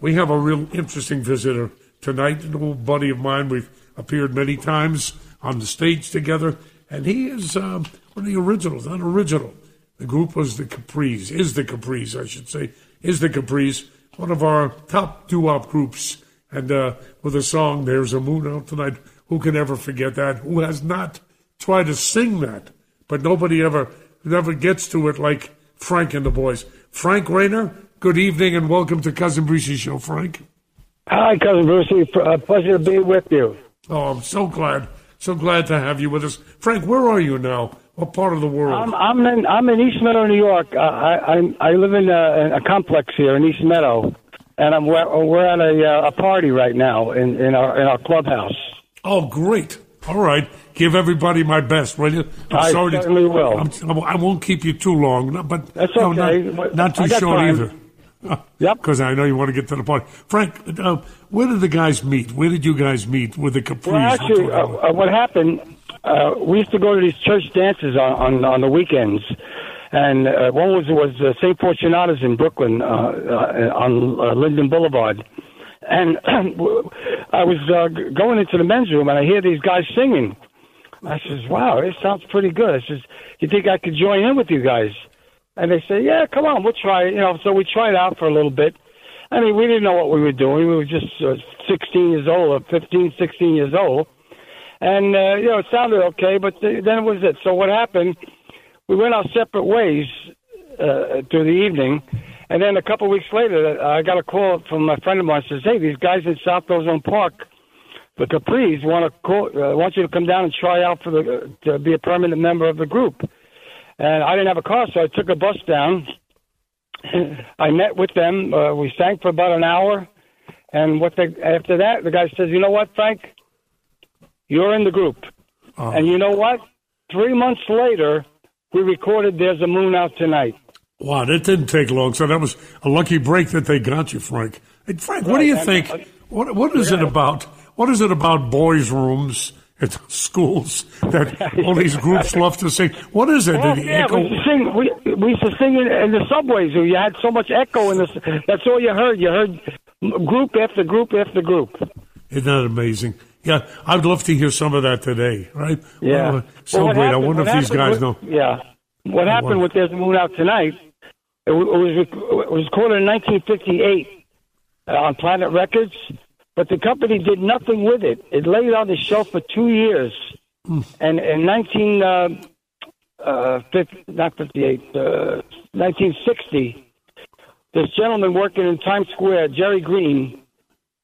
we have a real interesting visitor tonight, an old buddy of mine. We've appeared many times on the stage together, and he is um, one of the originals, not original. The group was the Capris, is the Capris, I should say, is the Capris, one of our top doo-wop groups. And uh, with a song, There's a Moon Out Tonight, who can ever forget that? Who has not tried to sing that? But nobody ever, never gets to it like Frank and the boys. Frank Reina, good evening and welcome to Cousin Brucie's show, Frank. Hi, Cousin Brucey. A pleasure to be with you. Oh, I'm so glad. So glad to have you with us. Frank, where are you now? What part of the world? I'm I'm in I'm in East Meadow, New York. Uh, I I I live in a, a complex here in East Meadow, and I'm we're, we're at a uh, a party right now in in our in our clubhouse. Oh, great! All right, give everybody my best, will you? I'm I sorry certainly to, will. I'm, I will not keep you too long, but that's okay. No, not, not too short time. either. Yep. Because I know you want to get to the point. Frank, uh, where did the guys meet? Where did you guys meet with the Capris? Well, actually, uh, uh, what happened, uh, we used to go to these church dances on, on, on the weekends. And uh, one was was uh, St. Fortunatus in Brooklyn on Linden Boulevard. And I was going into the men's room, and I hear these guys singing. I says, "Wow, it sounds pretty good." I says, "You think I could join in with you guys?" And they say, yeah, come on, we'll try it. You know, so we tried out for a little bit. I mean, we didn't know what we were doing. We were just uh, 16 years old, or 15, 16 years old. And, uh, you know, it sounded okay, but th- then it was it. So what happened, we went our separate ways uh, through the evening. And then a couple weeks later, I got a call from a friend of mine. Says, "Hey, these guys in South Ozone Park, the Capris, want to call, uh, want you to come down and try out for the to be a permanent member of the group." And I didn't have a car, so I took a bus down. I met with them. Uh, we sang for about an hour, and what they after that, the guy says, "You know what, Frank? You're in the group." Oh. And you know what? Three months later, we recorded "There's a Moon Out Tonight." Wow, that didn't take long. So that was a lucky break that they got you, Frank. Frank, right. what do you think? Uh, what what is yeah. it about? What is it about boys' rooms? At schools that all these groups love to sing. What is it? Well, yeah, echo? we, sing, we, we used to sing in in the subways. You had so much echo in this. That's all you heard. You heard group after group after group. Isn't that amazing? Yeah, I'd love to hear some of that today. Right? Yeah. Well, so well, great. Happened, I wonder if these guys with, know. Yeah. What happened with "There's a Moon Out Tonight"? It was it was recorded in 1958 uh, on Planet Records but the company did nothing with it. It lay on the shelf for two years. Mm. And in 19, uh, uh, 50, not 58, uh, 1960, this gentleman working in Times Square, Jerry Greene,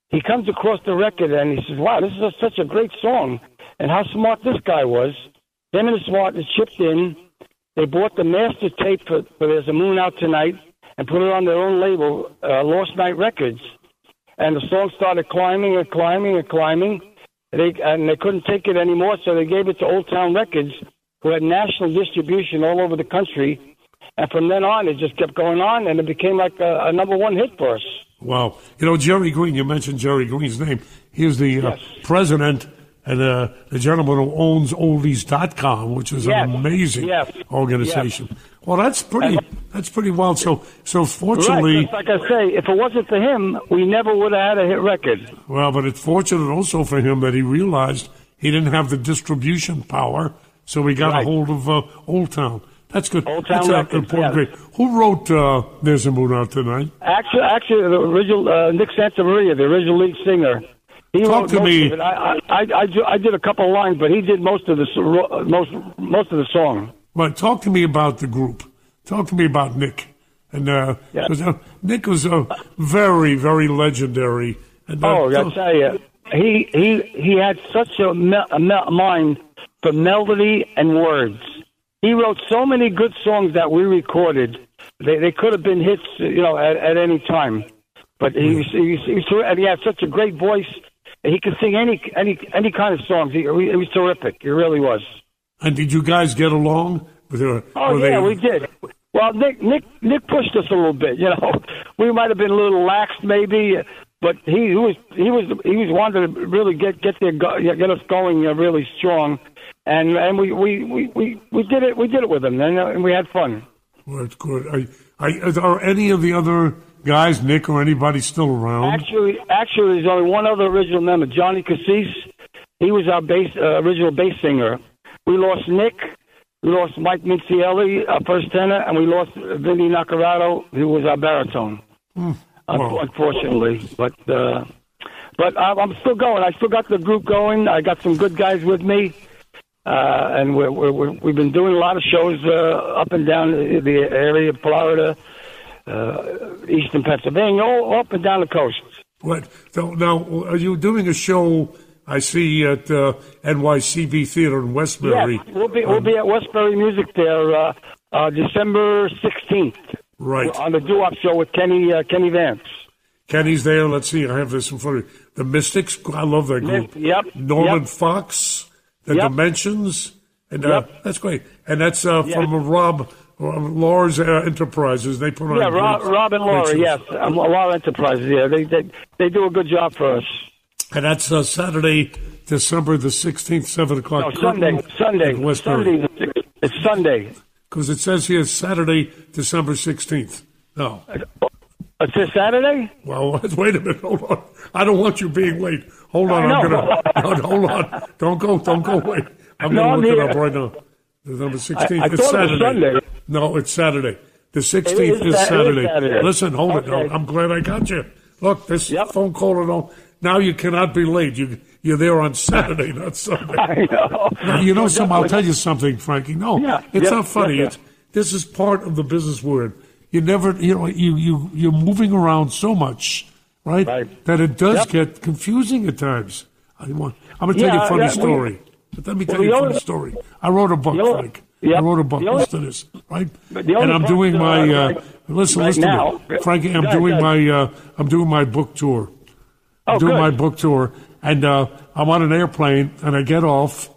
he comes across the record and he says, wow, this is a, such a great song. And how smart this guy was. Him and his partner chipped in. They bought the master tape for, for There's a Moon Out Tonight and put it on their own label, uh, Lost Nite Records and the song started climbing and climbing and climbing. They and they couldn't take it anymore, so they gave it to Old Town Records, who had national distribution all over the country. And from then on, it just kept going on, and it became like a, a number one hit for us. Wow. You know, Jerry Greene, you mentioned Jerry Greene's name. He was the uh, yes. president and uh, the gentleman who owns oldies.com, which is yes. an amazing yes. organization. Yes. Well, that's pretty. That's pretty wild. So, so fortunately, right, like I say, if it wasn't for him, we never would have had a hit record. Well, but it's fortunate also for him that he realized he didn't have the distribution power, so he got right. a hold of uh, Old Town. That's good. Old Town That's Records, important. Great. Who wrote uh, "There's a Moon Out Tonight"? Actually, actually, the original uh, Nick Santamaria, the original lead singer. He Talk to me. I, I, I, I, did a couple lines, but he did most of the most most of the song. But talk to me about the group. Talk to me about Nick. And uh, yeah. uh, Nick was a very, very legendary. And, uh, oh, I tell you, he he he had such a, me- a me- mind for melody and words. He wrote so many good songs that we recorded. They they could have been hits, you know, at, at any time. But he was, he, was, he was and he had such a great voice. He could sing any any any kind of songs. He, he was terrific. He really was. And did you guys get along? Oh yeah, they... we did. Well, Nick Nick Nick pushed us a little bit. You know, we might have been a little lax maybe, but he, he was he was he was wanting to really get get there get us going uh, really strong, and and we, we, we, we, we did it we did it with him and, uh, and we had fun. Well, that's good. I, I, are any of the other guys, Nick or anybody still around? Actually, actually, there's only one other original member, Johnny Cassis. He was our bass, uh, original bass singer. We lost Nick. We lost Mike Mincielli, our first tenor, and we lost Vinny Naccarato, who was our baritone. Well. Unfortunately, but uh, but I'm still going. I still got the group going. I got some good guys with me, uh, and we're, we're, we've been doing a lot of shows uh, up and down the the area of Florida, uh, eastern Pennsylvania, all up and down the coast. What? Now, are you doing a show? I see at uh, NYCB Theater in Westbury. Yes, we'll be we'll be at Westbury Music there uh, uh, December sixteenth. Right. On the Doo-Wop show with Kenny uh, Kenny Vance. Kenny's there. Let's see. I have this in front of me. The Mystics. I love that group. Yep, Norman yep. Fox. The Yep. Dimensions. And uh, Yep. that's great. And that's uh, from Rob uh, Lars uh, Enterprises. They put on. Yeah, Rob, Rob and Laura. Yes, um, Laura Enterprises. Yeah, they, they they do a good job for us. And that's uh, Saturday, December the sixteenth, seven o'clock. No, Sunday, Sunday. Sunday. It's Sunday. Because it says here Saturday, December sixteenth. No. It's this Saturday. Well, wait a minute. Hold on. I don't want you being late. Hold on. I I'm gonna. No, hold on. Don't go. Don't go. Wait. I'm No, gonna I'm look it up right now. December sixteenth. I It's thought it was Sunday. No, it's Saturday. The sixteenth It is is Sa- it is Saturday. Saturday. Listen, hold it. No, I'm glad I got you. Look, this Yep. phone caller. Don't. Now you cannot be late. You you're there on Saturday, not Sunday. I know. Now, you know something? I'll tell you something, Frankie. No, Yeah, it's yeah, not funny. yeah, It's this is part of the business we're. You never, you know, you you you're moving around so much, right? Right. That it does Yep. get confusing at times. I want, I'm gonna tell you a funny yeah, we- story. but let me tell Well, you a funny only- story. I wrote a book, only- Frank. I wrote a book. Only- listen to this, right? And I'm doing uh, my. Uh, right- listen, right listen now- to me, Frankie. I'm doing my. Uh, I'm doing my book tour. I'm Oh, doing good. my book tour, and uh, I'm on an airplane, and I get off,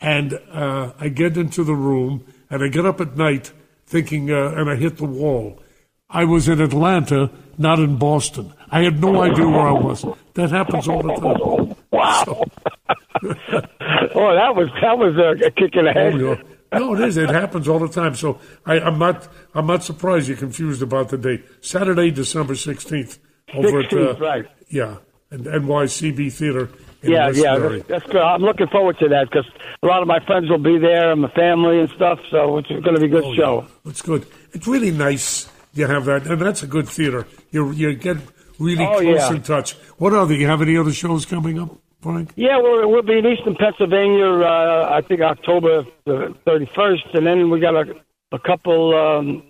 and uh, I get into the room, and I get up at night thinking, uh, and I hit the wall. I was in Atlanta, not in Boston. I had no idea where I was. That happens all the time. Wow. oh, that was that was a, a kick in the head. Oh, yeah. No, it is. It happens all the time. So I, I'm not. I'm not surprised you're confused about the date. Saturday, December sixteenth, over at 16th, uh, right. Yeah, and NYCB Theater. In Yeah, yeah, Westbury. that's, that's good. I'm looking forward to that because a lot of my friends will be there and my family and stuff. So it's going to be a good Oh, show. yeah. It's good. It's really nice you have that, and that's a good theater. You you get really Oh, close yeah. in touch. What other? You have any other shows coming up, Frank? Yeah, we'll, we'll be in Eastern Pennsylvania. Uh, I think October the 31st, and then we got a, a couple, um,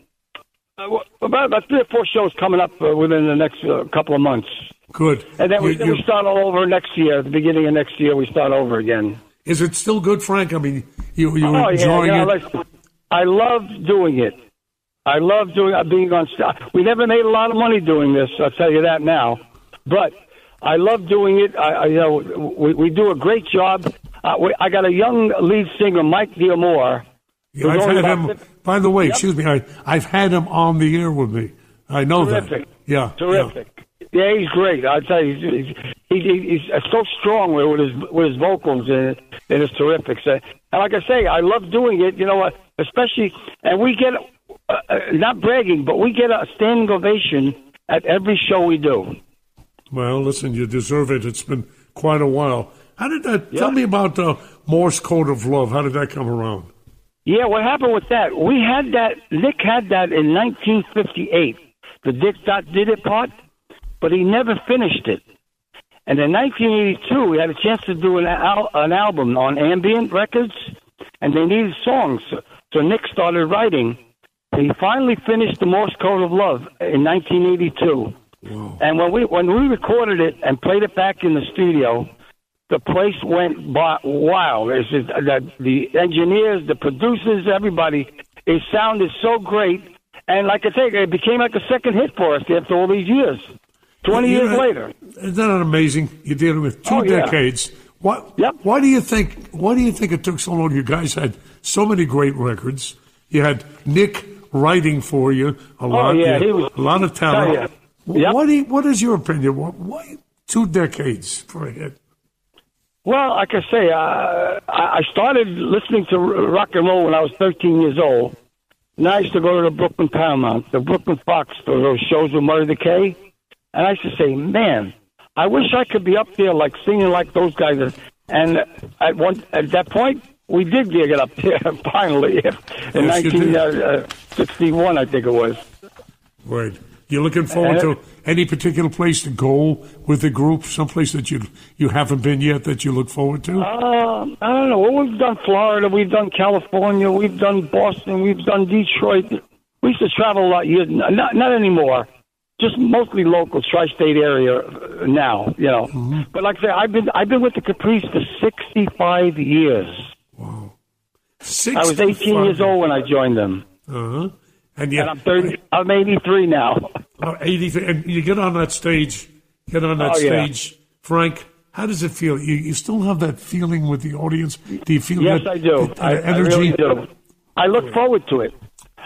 uh, about, about three or four shows coming up uh, within the next uh, couple of months. Good. And then we, You- then we start all over next year. At the beginning of next year, we start over again. is it still good, Frank? I mean, you you Oh enjoying yeah. it? Listen, I love doing it. I love doing uh, being on stage. We never made a lot of money doing this. I'll tell you that now. But I love doing it. I, I you know we, we do a great job. Uh, we, I got a young lead singer, Mike Diamore. Yeah, I've had him. fif- By the way, Yep. excuse me, I, I've had him on the air with me. I know Terrific. that. Yeah, Terrific. Yeah, he's great. I tell you, he's, he's, he's, he's so strong with his with his vocals, and, and it's terrific. So, and like I say, I love doing it. You know, what? especially, and we get uh, uh, not bragging, but we get a standing ovation at every show we do. Well, listen, you deserve it. It's been quite a while. How did that? Tell me about uh, Morse Code of Love. How did that come around? Yeah, what happened with that? We had that. Nick had that in 1958, the Dick Dot did it part, but he never finished it. And in 1982, we had a chance to do an, al- an album on ambient records, and they needed songs. So, Nick started writing. He finally finished the Morse Code of Love in 1982. And when we when we recorded it and played it back in the studio, the place went wild. It's just, the, the engineers, the producers, everybody. It sounded so great, and like I say, it became like a second hit for us after all these years. Twenty You years know, later. Isn't that amazing? You're dealing with two Oh, yeah. decades. What? Yep. Why do you think? Why do you think it took so long? You guys had so many great records. You had Nick writing for you a lot. Oh, yeah, was- a lot of talent. Wh- Yep. What, what is your opinion? Why, why two decades for a hit? Well, like I say, uh, I started listening to rock and roll when I was 13 years old, And I used to go to the Brooklyn Paramount, the Brooklyn Fox for those shows with Murray the K. And I used to say, man, I wish I could be up there like singing like those guys. And at one at that point, we did get up there finally in Yes, 1961, I think it was. Right. You're looking forward to any particular place to go with the group? Someplace that you you haven't been yet that you look forward to? Uh, I don't know. Well, we've done Florida, we've done California, we've done Boston, we've done Detroit. We used to travel a lot. Years, not not anymore. Just mostly local, tri-state area uh, now. You know. But like I say, I've been I've been with the Capris for sixty-five years. Six. I was eighteen years old when I joined them, Uh huh. And you, and I'm thirty. I'm eighty-three now. uh, 80, and you get on that stage, get on that Oh, yeah. stage, Frank. How does it feel? You, you still have that feeling with the audience? Do you feel Yes, that, I do. that, uh, I, I energy? really do. I look forward to it.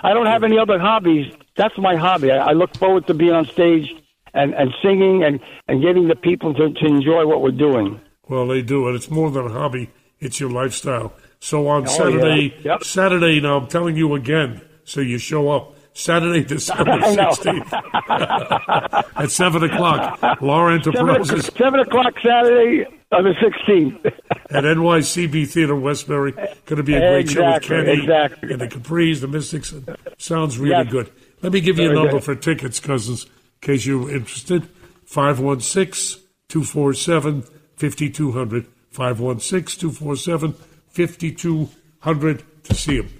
I don't have any other hobbies. That's my hobby. I, I look forward to being on stage and, and singing and, and getting the people to, to enjoy what we're doing. Well, they do, and it's more than a hobby; it's your lifestyle. So on Oh, Saturday, yeah. Yep. Saturday. Now I'm telling you again, so you show up Saturday, December sixteenth at seven o'clock. Laura Seven, Enterprises o'clock- seven o'clock Saturday on the 16th. at NYCB Theater Westbury. Going to be a great show with Kenny exactly. and the Capris, the Mystics. Sounds really Yes. good. Let me give you a number good. for tickets, cousins, in case you're interested. 516 247 5200. 516 247 5200 to see him.